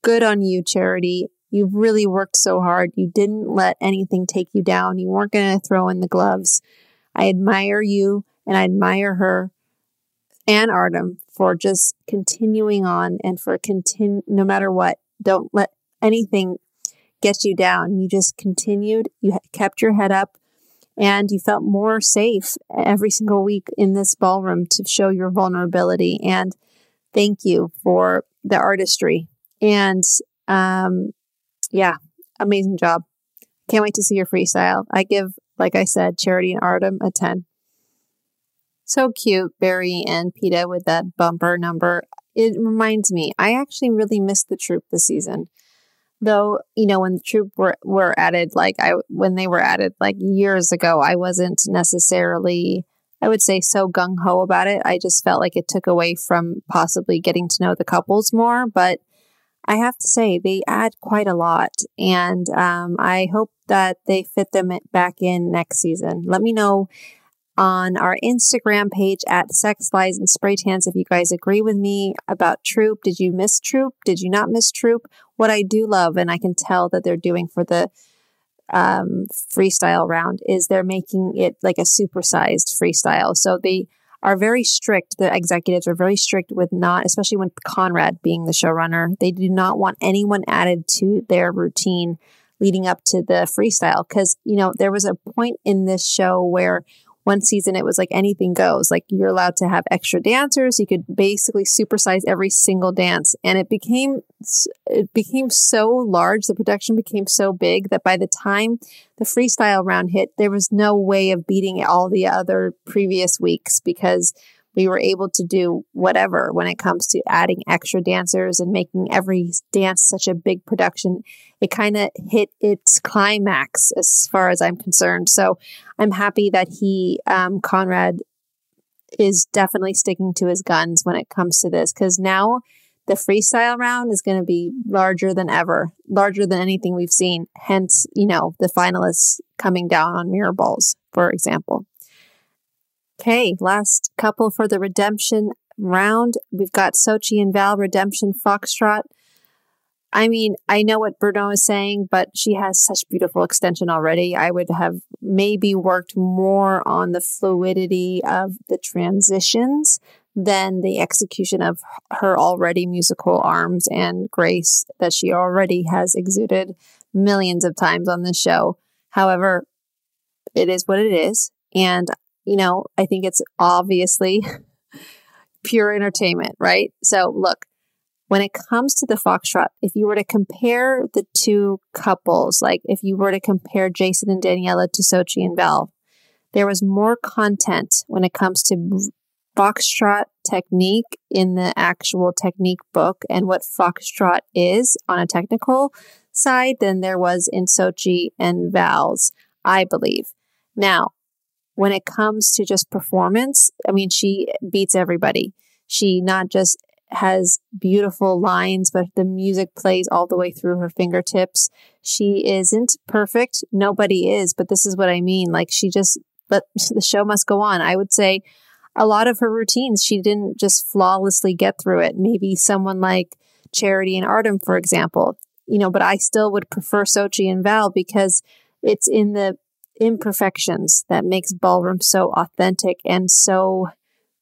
Speaker 3: Good on you, Charity. You've really worked so hard. You didn't let anything take you down. You weren't going to throw in the gloves. I admire you and I admire her and Artem for just continuing on and for continue no matter what. Don't let anything get you down. You just continued. You kept your head up and you felt more safe every single week in this ballroom to show your vulnerability. And thank you for the artistry. And um, yeah, amazing job. Can't wait to see your freestyle. I give, like I said, Charity and Artem a 10. So cute, Barry and Peta with that bumper number. It reminds me, I actually really missed the troupe this season. Though, you know, when the troupe were, were added, like I, when they were added like years ago, I wasn't necessarily, I would say so gung ho about it. I just felt like it took away from possibly getting to know the couples more. But I have to say, they add quite a lot. And um, I hope that they fit them back in next season. Let me know on our Instagram page at Sex Lies and Spray Tans if you guys agree with me about Troupe. Did you miss Troupe? Did you not miss Troupe? What I do love, and I can tell that they're doing for the um, freestyle round, is they're making it like a supersized freestyle. So they are very strict. The executives are very strict with not, especially when Conrad being the showrunner, they do not want anyone added to their routine leading up to the freestyle. Cause, you know, there was a point in this show where one season it was like anything goes. Like you're allowed to have extra dancers. You could basically supersize every single dance. And it became, it became so large. The production became so big that by the time the freestyle round hit, there was no way of beating all the other previous weeks because we were able to do whatever when it comes to adding extra dancers and making every dance such a big production. It kind of hit its climax as far as I'm concerned. So I'm happy that he, um, Conrad, is definitely sticking to his guns when it comes to this because now the freestyle round is going to be larger than ever, larger than anything we've seen. Hence, you know, the finalists coming down on mirror balls, for example. Okay, last couple for the redemption round. We've got Xochitl and Val redemption foxtrot. I mean, I know what Bruno is saying, but she has such beautiful extension already. I would have maybe worked more on the fluidity of the transitions than the execution of her already musical arms and grace that she already has exuded millions of times on this show. However, it is what it is. And you know, I think it's obviously pure entertainment, right? So look, when it comes to the Foxtrot, if you were to compare the two couples, like if you were to compare Jason and Daniella to Xochitl and Val, there was more content when it comes to Foxtrot technique in the actual technique book and what Foxtrot is on a technical side than there was in Xochitl and Val's, I believe. Now, when it comes to just performance, I mean, she beats everybody. She not just has beautiful lines, but the music plays all the way through her fingertips. She isn't perfect. Nobody is, but this is what I mean. Like she just, but the show must go on. I would say a lot of her routines, she didn't just flawlessly get through it. Maybe someone like Charity and Artem, for example, you know, but I still would prefer Xochitl and Val because it's in the imperfections that makes ballroom so authentic and so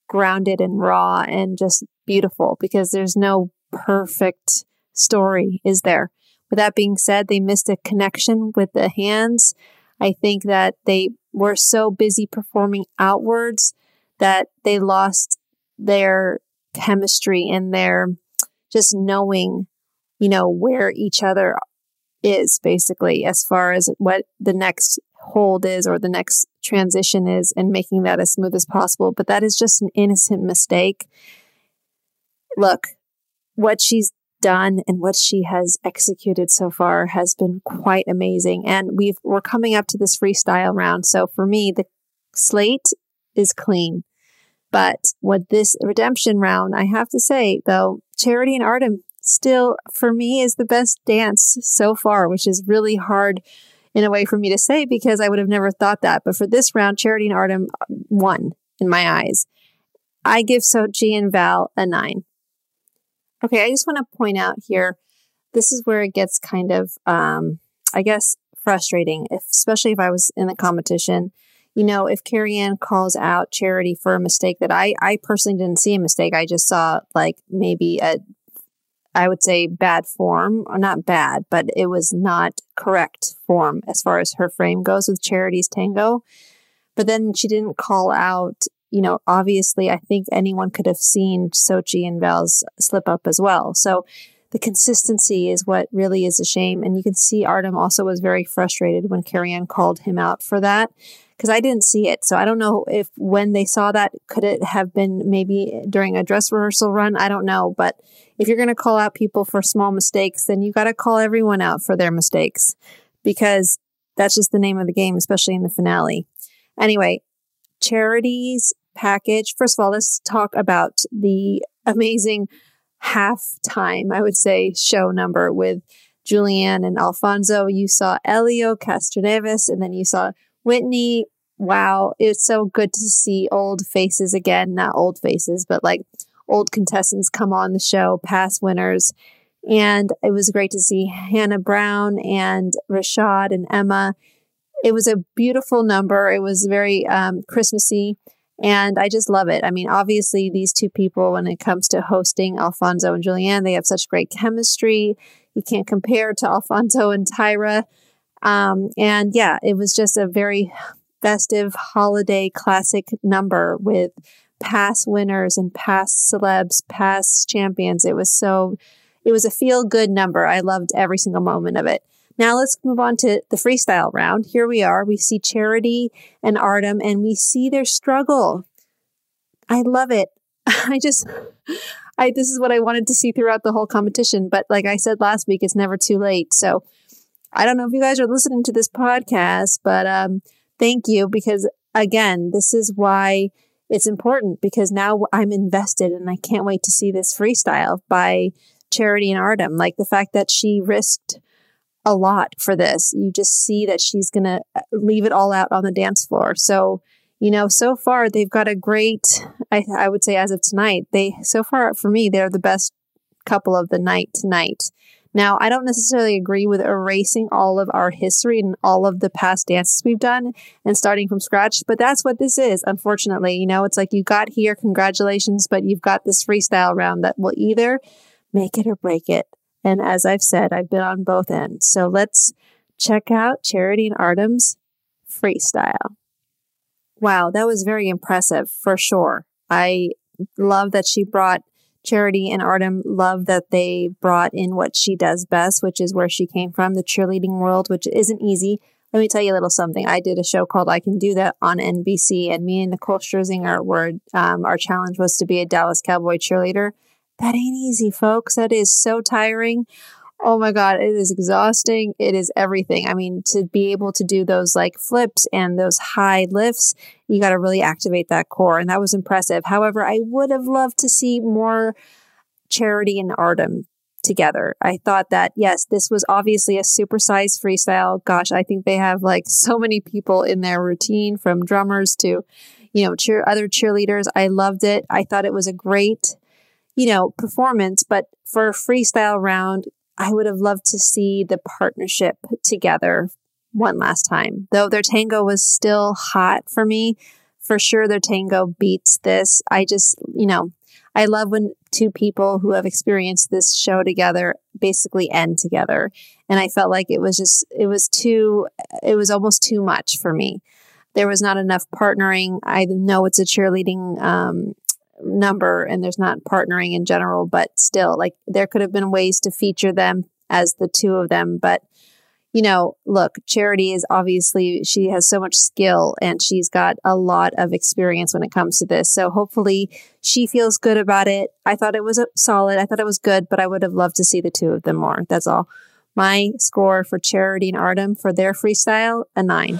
Speaker 3: grounded and raw and just beautiful because there's no perfect story, is there? With that being said, they missed a connection with the hands. I think that they were so busy performing outwards that they lost their chemistry and their just knowing, you know, where each other is basically as far as what the next hold is or the next transition is and making that as smooth as possible. But that is just an innocent mistake. Look, what she's done and what she has executed so far has been quite amazing. And we've we're coming up to this freestyle round. So for me, the slate is clean. But what this redemption round, I have to say though, Charity and Artem still for me is the best dance so far, which is really hard in a way for me to say because I would have never thought that. But for this round, Charity and Artem won in my eyes. I give Xochitl and Val a nine. Okay, I just want to point out here this is where it gets kind of, um, I guess, frustrating, if, especially if I was in the competition. You know, if Carrie Ann calls out Charity for a mistake that I, I personally didn't see a mistake, I just saw like maybe a, I would say bad form, or not bad, but it was not correct form as far as her frame goes with Charity's tango. But then she didn't call out you know, obviously, I think anyone could have seen Xochitl and Val's slip up as well. So the consistency is what really is a shame. And you can see Artem also was very frustrated when Carrie Ann called him out for that because I didn't see it. So I don't know if when they saw that, could it have been maybe during a dress rehearsal run? I don't know. But if you're going to call out people for small mistakes, then you got to call everyone out for their mistakes because that's just the name of the game, especially in the finale. Anyway, Charity's package. First of all, let's talk about the amazing halftime, I would say, show number with Julianne and Alfonso. You saw Helio Castroneves, and then you saw Whitney. Wow, it's so good to see old faces again. Not old faces, but like old contestants come on the show, past winners. And it was great to see Hannah Brown and Rashad and Emma. It was a beautiful number. It was very um, Christmassy. And I just love it. I mean, obviously, these two people, when it comes to hosting Alfonso and Julianne, they have such great chemistry. You can't compare to Alfonso and Tyra. Um, and yeah, it was just a very festive holiday classic number with past winners and past celebs, past champions. It was so, it was a feel good number. I loved every single moment of it. Now let's move on to the freestyle round. Here we are. We see Charity and Artem and we see their struggle. I love it. I just, I, this is what I wanted to see throughout the whole competition. But like I said last week, it's never too late. So I don't know if you guys are listening to this podcast, but, um, thank you because again, this is why it's important because now I'm invested and I can't wait to see this freestyle by Charity and Artem. Like the fact that she risked a lot for this. You just see that she's going to uh, leave it all out on the dance floor. So, you know, so far they've got a great, I, I would say as of tonight, they, so far for me, they're the best couple of the night tonight. Now, I don't necessarily agree with erasing all of our history and all of the past dances we've done and starting from scratch, but that's what this is, unfortunately. You know, it's like you got here, congratulations, but you've got this freestyle round that will either make it or break it. And as I've said, I've been on both ends. So let's check out Charity and Artem's freestyle. Wow, that was very impressive for sure. I love that she brought Charity and Artem love that they brought in what she does best, which is where she came from, the cheerleading world, which isn't easy. Let me tell you a little something. I did a show called I Can Do That on NBC, and me and Nicole Scherzinger were, um, our challenge was to be a Dallas Cowboy cheerleader. That ain't easy, folks. That is so tiring. Oh my God, it is exhausting. It is everything. I mean, to be able to do those like flips and those high lifts, you got to really activate that core. And that was impressive. However, I would have loved to see more Charity and Artem together. I thought that, yes, this was obviously a supersized freestyle. Gosh, I think they have like so many people in their routine from drummers to, you know, cheer, other cheerleaders. I loved it. I thought it was a great you know, performance. But for a freestyle round, I would have loved to see the partnership together one last time. Though their tango was still hot for me, for sure their tango beats this. I just, you know, I love when two people who have experienced this show together basically end together. And I felt like it was just, it was too, it was almost too much for me. There was not enough partnering. I know it's a cheerleading um, number and there's not partnering in general, but still, like there could have been ways to feature them as the two of them. But, you know, look, Charity is obviously, she has so much skill and she's got a lot of experience when it comes to this. So hopefully she feels good about it. I thought it was a solid. I thought it was good, but I would have loved to see the two of them more. That's all. My score for Charity and Artem for their freestyle, a nine.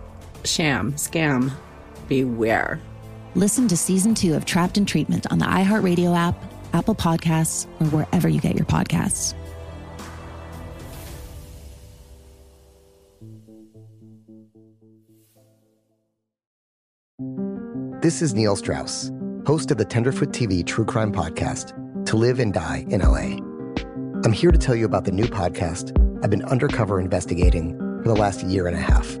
Speaker 4: sham scam beware
Speaker 5: listen to season two of trapped in treatment on the iheartradio app apple podcasts or wherever you get your podcasts
Speaker 6: This is Neil Strauss, host of the Tenderfoot TV True Crime Podcast, To Live and Die in LA. I'm here to tell you about the new podcast I've been undercover investigating for the last year and a half.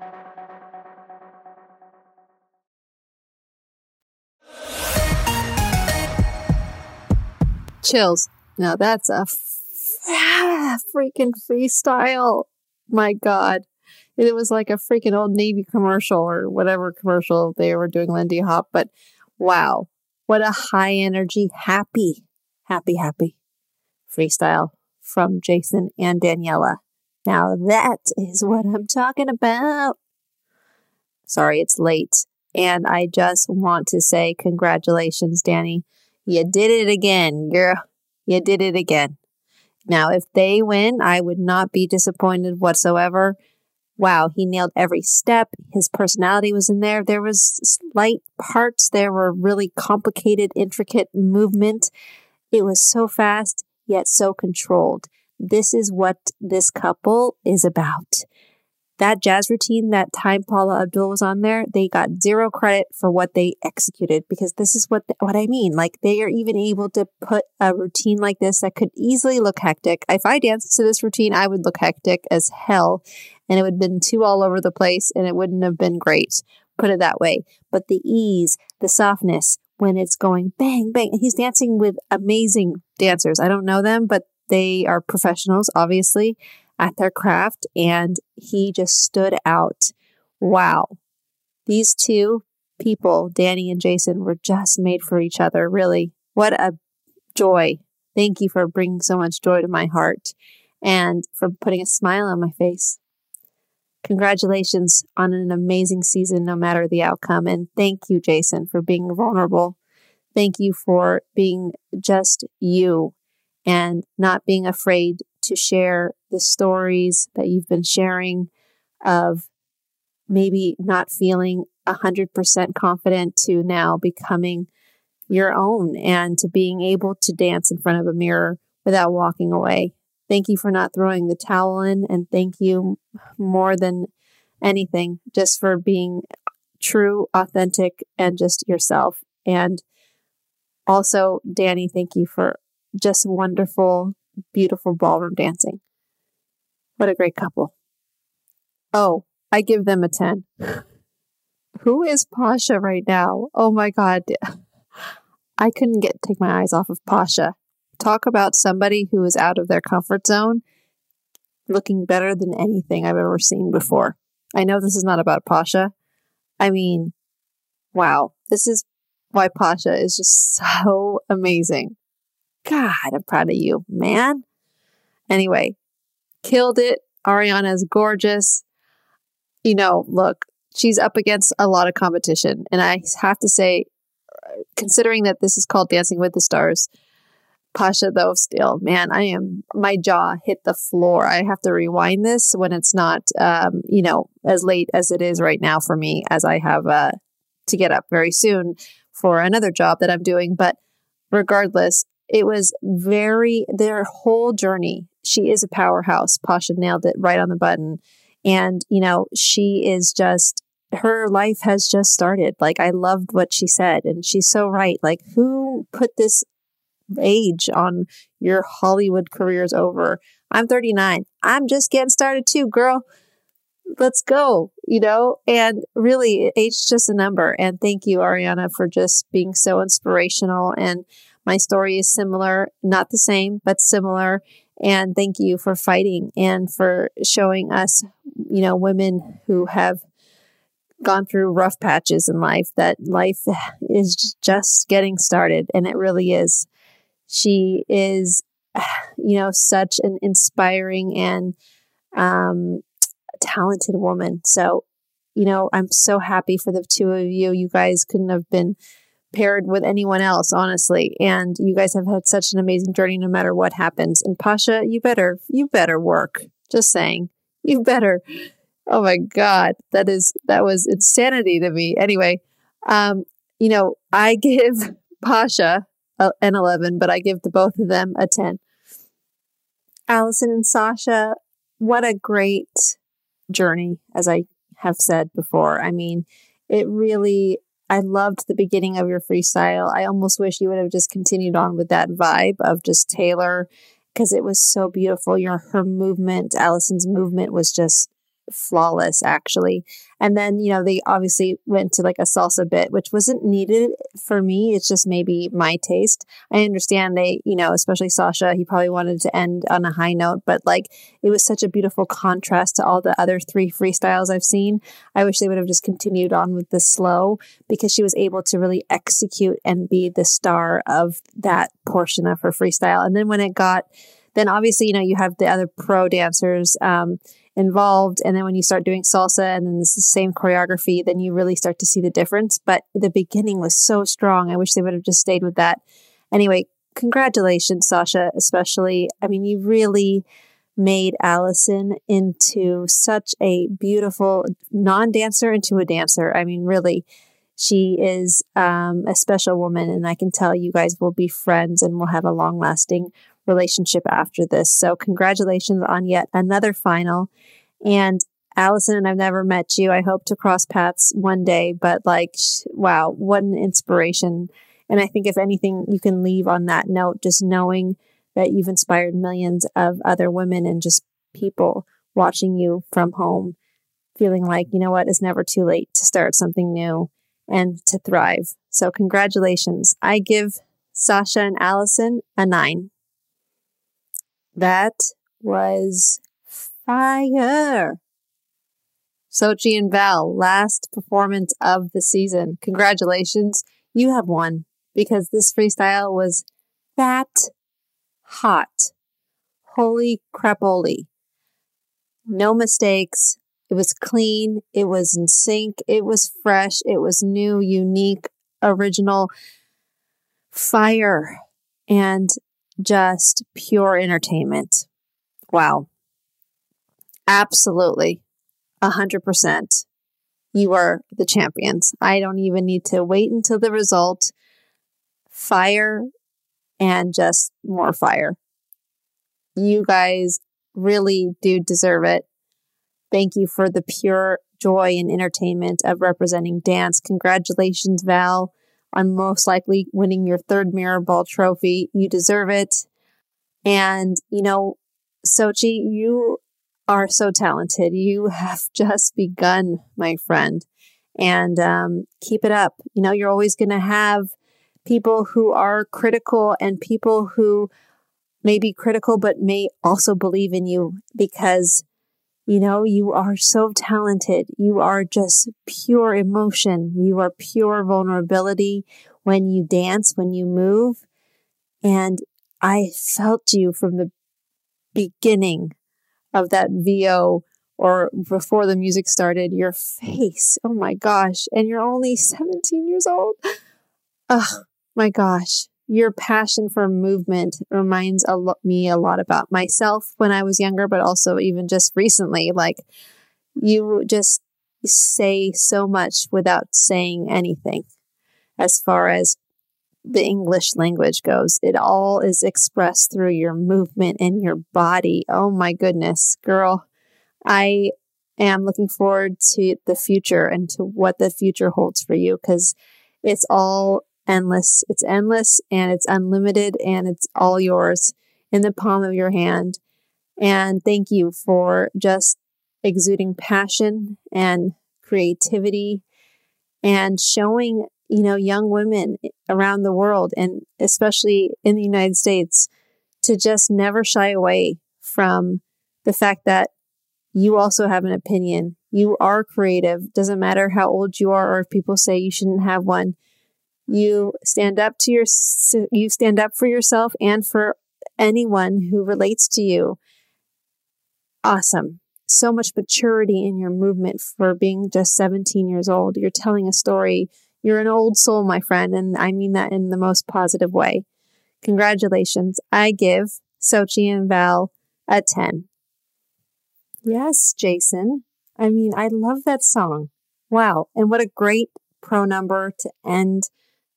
Speaker 3: Chills. Now that's a f- ah, freaking freestyle. My God. It was like a freaking old Navy commercial or whatever commercial they were doing Lindy Hop. But wow, what a high energy, happy, happy, happy freestyle from Jason and Daniella. Now that is what I'm talking about. Sorry, it's late. And I just want to say congratulations, Dani. You did it again, girl. You did it again. Now, if they win, I would not be disappointed whatsoever wow, he nailed every step. His personality was in there. There was slight parts. There were really complicated, intricate movement. It was so fast, yet so controlled. This is what this couple is about that jazz routine that time Paula Abdul was on there, they got zero credit for what they executed because this is what what I mean. Like they are even able to put a routine like this that could easily look hectic. If I danced to this routine, I would look hectic as hell, and it would have been too all over the place, and it wouldn't have been great. Put it that way. But the ease, the softness when it's going bang bang, he's dancing with amazing dancers. I don't know them, but they are professionals, obviously at their craft and he just stood out. Wow. These two people, Dani and Jason, were just made for each other. Really. What a joy. Thank you for bringing so much joy to my heart and for putting a smile on my face. Congratulations on an amazing season, no matter the outcome. And thank you, Jason, for being vulnerable. Thank you for being just you and not being afraid to share the stories that you've been sharing of maybe not feeling 100% confident to now becoming your own and to being able to dance in front of a mirror without walking away. Thank you for not throwing the towel in, and thank you more than anything just for being true, authentic, and just yourself. And also, Dani, thank you for just wonderful beautiful ballroom dancing. What a great couple. Oh, I give them a 10. Who is Pasha right now? Oh my God. I couldn't get take my eyes off of Pasha. Talk about somebody who is out of their comfort zone, looking better than anything I've ever seen before. I know this is not about Pasha. I mean, wow, this is why Pasha is just so amazing. God, I'm proud of you, man. Anyway, killed it. Ariana's gorgeous. You know, look, she's up against a lot of competition. And I have to say, considering that this is called Dancing with the Stars, Pasha, though, still, man, I am, my jaw hit the floor. I have to rewind this when it's not, um, you know, as late as it is right now for me, as I have uh, to get up very soon for another job that I'm doing. But regardless, it was very, their whole journey. She is a powerhouse. Pasha nailed it right on the button. And, you know, she is just, her life has just started. Like, I loved what she said. And she's so right. Like, who put this age on your Hollywood careers over? I'm 39. I'm just getting started too, girl. Let's go, you know? And really, age is just a number. And thank you, Ariana, for just being so inspirational and my story is similar, not the same, but similar. And thank you for fighting and for showing us, you know, women who have gone through rough patches in life that life is just getting started. And it really is. She is, you know, such an inspiring and um, talented woman. So, you know, I'm so happy for the two of you. You guys couldn't have been paired with anyone else, honestly. And you guys have had such an amazing journey no matter what happens. And Pasha, you better, you better work. Just saying. You better. Oh my God. That is, that was insanity to me. Anyway, um, you know, I give Pasha an 11, but I give to both of them a 10. Alyson and Sasha, what a great journey, as I have said before. I mean, it really I loved the beginning of your freestyle. I almost wish you would have just continued on with that vibe of just Taylor because it was so beautiful. Your her movement, Alyson's movement was just flawless actually. And then, you know, they obviously went to like a salsa bit, which wasn't needed for me. It's just maybe my taste. I understand they, you know, especially Sasha, he probably wanted to end on a high note, but like it was such a beautiful contrast to all the other three freestyles I've seen. I wish they would have just continued on with the slow because she was able to really execute and be the star of that portion of her freestyle. And then when it got, then obviously, you know, you have the other pro dancers, um, involved. And then when you start doing salsa and then it's the same choreography, then you really start to see the difference. But the beginning was so strong. I wish they would have just stayed with that. Anyway, congratulations, Sasha, especially. I mean, you really made Alyson into such a beautiful non dancer into a dancer. I mean, really, She is um, a special woman, and I can tell you guys will be friends and will have a long lasting relationship after this. So, congratulations on yet another final. And Alyson, I've never met you. I hope to cross paths one day, but like, wow, what an inspiration. And I think if anything, you can leave on that note, just knowing that you've inspired millions of other women and just people watching you from home, feeling like, you know what, it's never too late to start something new and to thrive. So congratulations. I give Sasha and Alyson a nine. That was fire. Xochitl and Val, last performance of the season. Congratulations. You have won because this freestyle was that hot. Holy crapoli. No mistakes. It was clean. It was in sync. It was fresh. It was new, unique, original fire and just pure entertainment. Wow. Absolutely. A hundred percent. You are the champions. I don't even need to wait until the result. Fire and just more fire. You guys really do deserve it. Thank you for the pure joy and entertainment of representing dance. Congratulations, Val, on most likely winning your third Mirror Ball trophy. You deserve it. And, you know, Xochitl, you are so talented. You have just begun, my friend. And um, keep it up. You know, you're always going to have people who are critical and people who may be critical, but may also believe in you because, you know, you are so talented. You are just pure emotion. You are pure vulnerability when you dance, when you move. And I felt you from the beginning of that VO or before the music started, your face. Oh my gosh. And you're only 17 years old. Oh my gosh. Your passion for movement reminds a lo- me a lot about myself when I was younger, but also even just recently. Like you just say so much without saying anything as far as the English language goes. It all is expressed through your movement and your body. Oh my goodness, girl. I am looking forward to the future and to what the future holds for you because it's all endless. It's endless and it's unlimited and it's all yours in the palm of your hand. And thank you for just exuding passion and creativity and showing you know, young women around the world and especially in the United States to just never shy away from the fact that you also have an opinion. You are creative. Doesn't matter how old you are or if people say you shouldn't have one. You stand up to your you stand up for yourself and for anyone who relates to you. Awesome so much maturity in your movement for being just 17 years old. You're telling a story you're an old soul, my friend, and I mean that in the most positive way. Congratulations. I give Xochitl and Val a 10. Yes, Jason. I mean, I love that song. Wow. And what a great pro number to end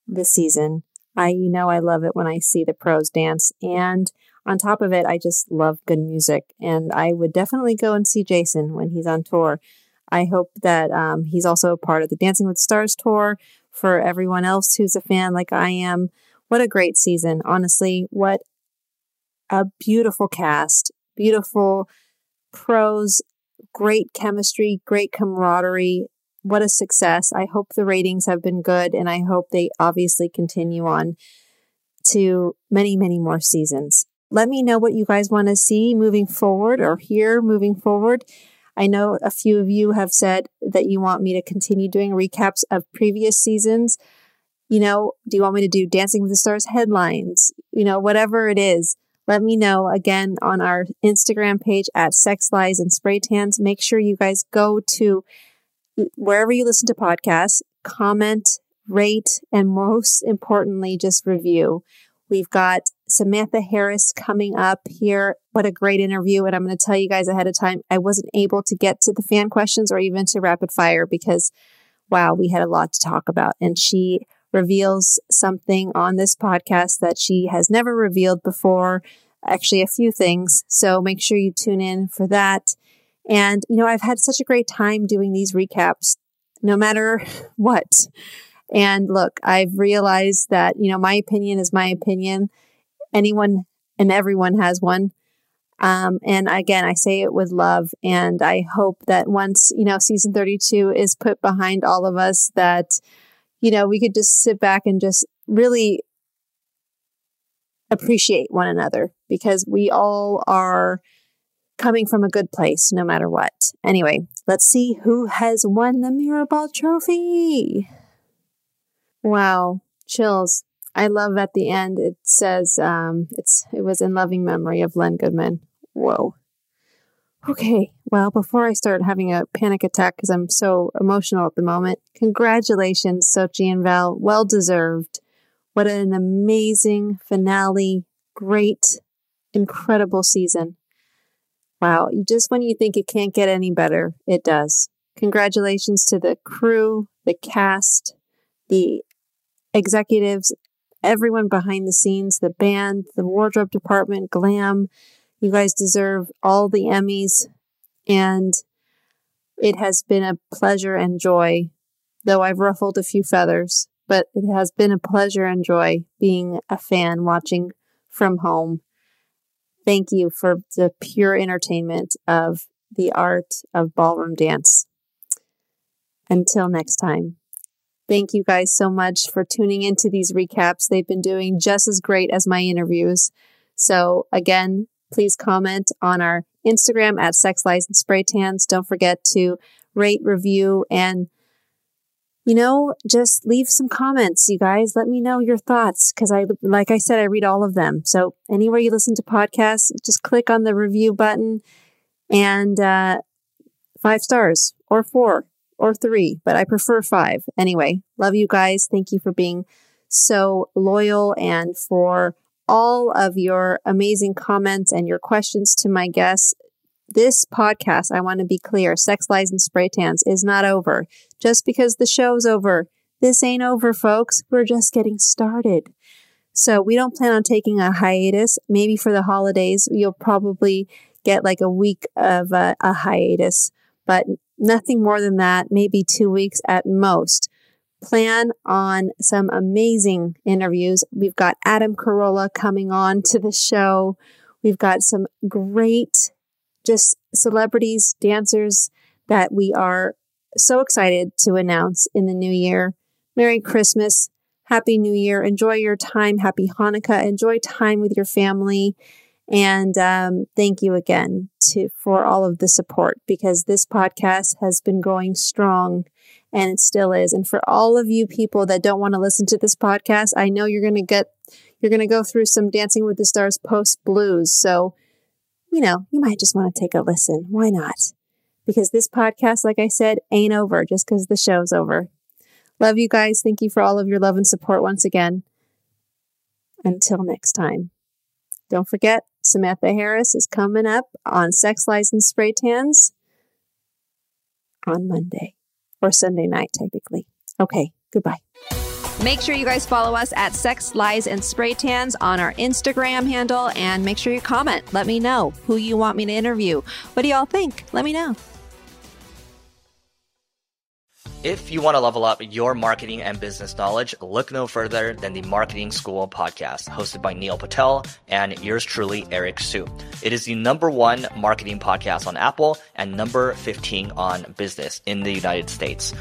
Speaker 3: the season. I, you know, I love it when I see the pros dance. And on top of it, I just love good music. And I would definitely go and see Jason when he's on tour. I hope that um, he's also a part of the Dancing with Stars tour for everyone else who's a fan like I am. What a great season. Honestly, what a beautiful cast, beautiful pros, great chemistry, great camaraderie. What a success. I hope the ratings have been good and I hope they obviously continue on to many, many more seasons. Let me know what you guys want to see moving forward or hear moving forward. I know a few of you have said that you want me to continue doing recaps of previous seasons. You know, do you want me to do Dancing with the Stars headlines? You know, whatever it is, let me know again on our Instagram page at Sex Lies and Spray Tans. Make sure you guys go to wherever you listen to podcasts, comment, rate, and most importantly, just review. We've got Samantha Harris coming up here. What a great interview. And I'm going to tell you guys ahead of time, I wasn't able to get to the fan questions or even to rapid fire because, wow, we had a lot to talk about. And she reveals something on this podcast that she has never revealed before. Actually, a few things. So make sure you tune in for that. And, you know, I've had such a great time doing these recaps, no matter what. And look, I've realized that, you know, my opinion is my opinion. Anyone and everyone has one. Um, and again, I say it with love. And I hope that once, you know, season 32 is put behind all of us, that, you know, we could just sit back and just really appreciate one another because we all are coming from a good place no matter what. Anyway, let's see who has won the Mirrorball trophy. Wow, chills. I love at the end it says um, it's it was in loving memory of Len Goodman. Whoa. Okay, well, before I start having a panic attack because I'm so emotional at the moment, congratulations, Xochitl and Val. Well deserved. What an amazing finale. Great, incredible season. Wow, you just when you think it can't get any better, it does. Congratulations to the crew, the cast, the executives, everyone behind the scenes, the band, the wardrobe department, glam. You guys deserve all the Emmys. And it has been a pleasure and joy, though I've ruffled a few feathers, but it has been a pleasure and joy being a fan watching from home. Thank you for the pure entertainment of the art of ballroom dance. Until next time. Thank you guys so much for tuning into these recaps. They've been doing just as great as my interviews. So again, please comment on our Instagram at Sex Lies and Spray Tans. Don't forget to rate, review, and you know, just leave some comments, you guys. Let me know your thoughts because I, like I said, I read all of them. So anywhere you listen to podcasts, just click on the review button and uh, five stars or four or three, but I prefer five. Anyway, love you guys. Thank you for being so loyal and for all of your amazing comments and your questions to my guests. This podcast, I want to be clear, Sex Lies and Spray Tans is not over. Just because the show's over, this ain't over, folks. We're just getting started. So we don't plan on taking a hiatus. Maybe for the holidays, you'll probably get like a week of a, a hiatus, but nothing more than that, maybe two weeks at most. Plan on some amazing interviews. We've got Adam Carolla coming on to the show. We've got some great just celebrities, dancers that we are so excited to announce in the new year. Merry Christmas. Happy New Year. Enjoy your time. Happy Hanukkah. Enjoy time with your family. And um, thank you again to for all of the support because this podcast has been going strong and it still is. And for all of you people that don't want to listen to this podcast, I know you're going to get you're going to go through some Dancing with the Stars post blues. So, you know, you might just want to take a listen. Why not? Because this podcast, like I said, ain't over just because the show's over. Love you guys. Thank you for all of your love and support once again. Until next time. Don't forget, Samantha Harris is coming up on Sex Lies and Spray Tans on Monday or Sunday night, technically. Okay, goodbye.
Speaker 10: Make sure you guys follow us at Sex, Lies, and Spray Tans on our Instagram handle and make sure you comment. Let me know who you want me to interview. What do y'all think? Let me know.
Speaker 2: If you want to level up your marketing and business knowledge, look no further than the Marketing School podcast, hosted by Neil Patel and yours truly, Eric Siu. It is the number one marketing podcast on Apple and number 15 on business in the United States.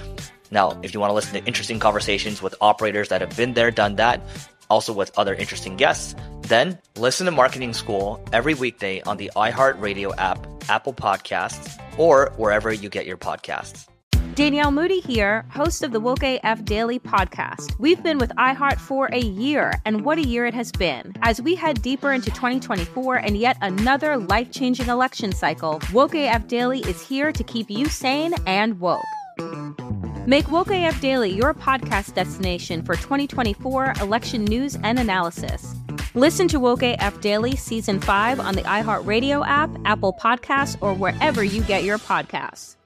Speaker 2: Now, if you want to listen to interesting conversations with operators that have been there, done that, also with other interesting guests, then listen to Marketing School every weekday on the iHeartRadio app, Apple Podcasts, or wherever you get your podcasts.
Speaker 1: Danielle Moody here, host of the Woke AF Daily podcast. We've been with iHeart for a year, and what a year it has been. As we head deeper into 2024 and yet another life changing election cycle, Woke AF Daily is here to keep you sane and woke. Make Woke AF Daily your podcast destination for 2024 election news and analysis. Listen to Woke AF Daily Season 5 on the iHeartRadio app, Apple Podcasts, or wherever you get your podcasts.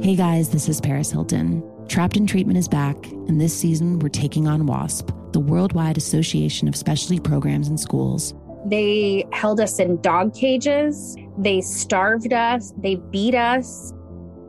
Speaker 5: Hey guys, this is Paris Hilton. Trapped in Treatment is back, and this season we're taking on WASP, the Worldwide Association of Specialty Programs in Schools.
Speaker 8: They held us in dog cages, they starved us, they beat us.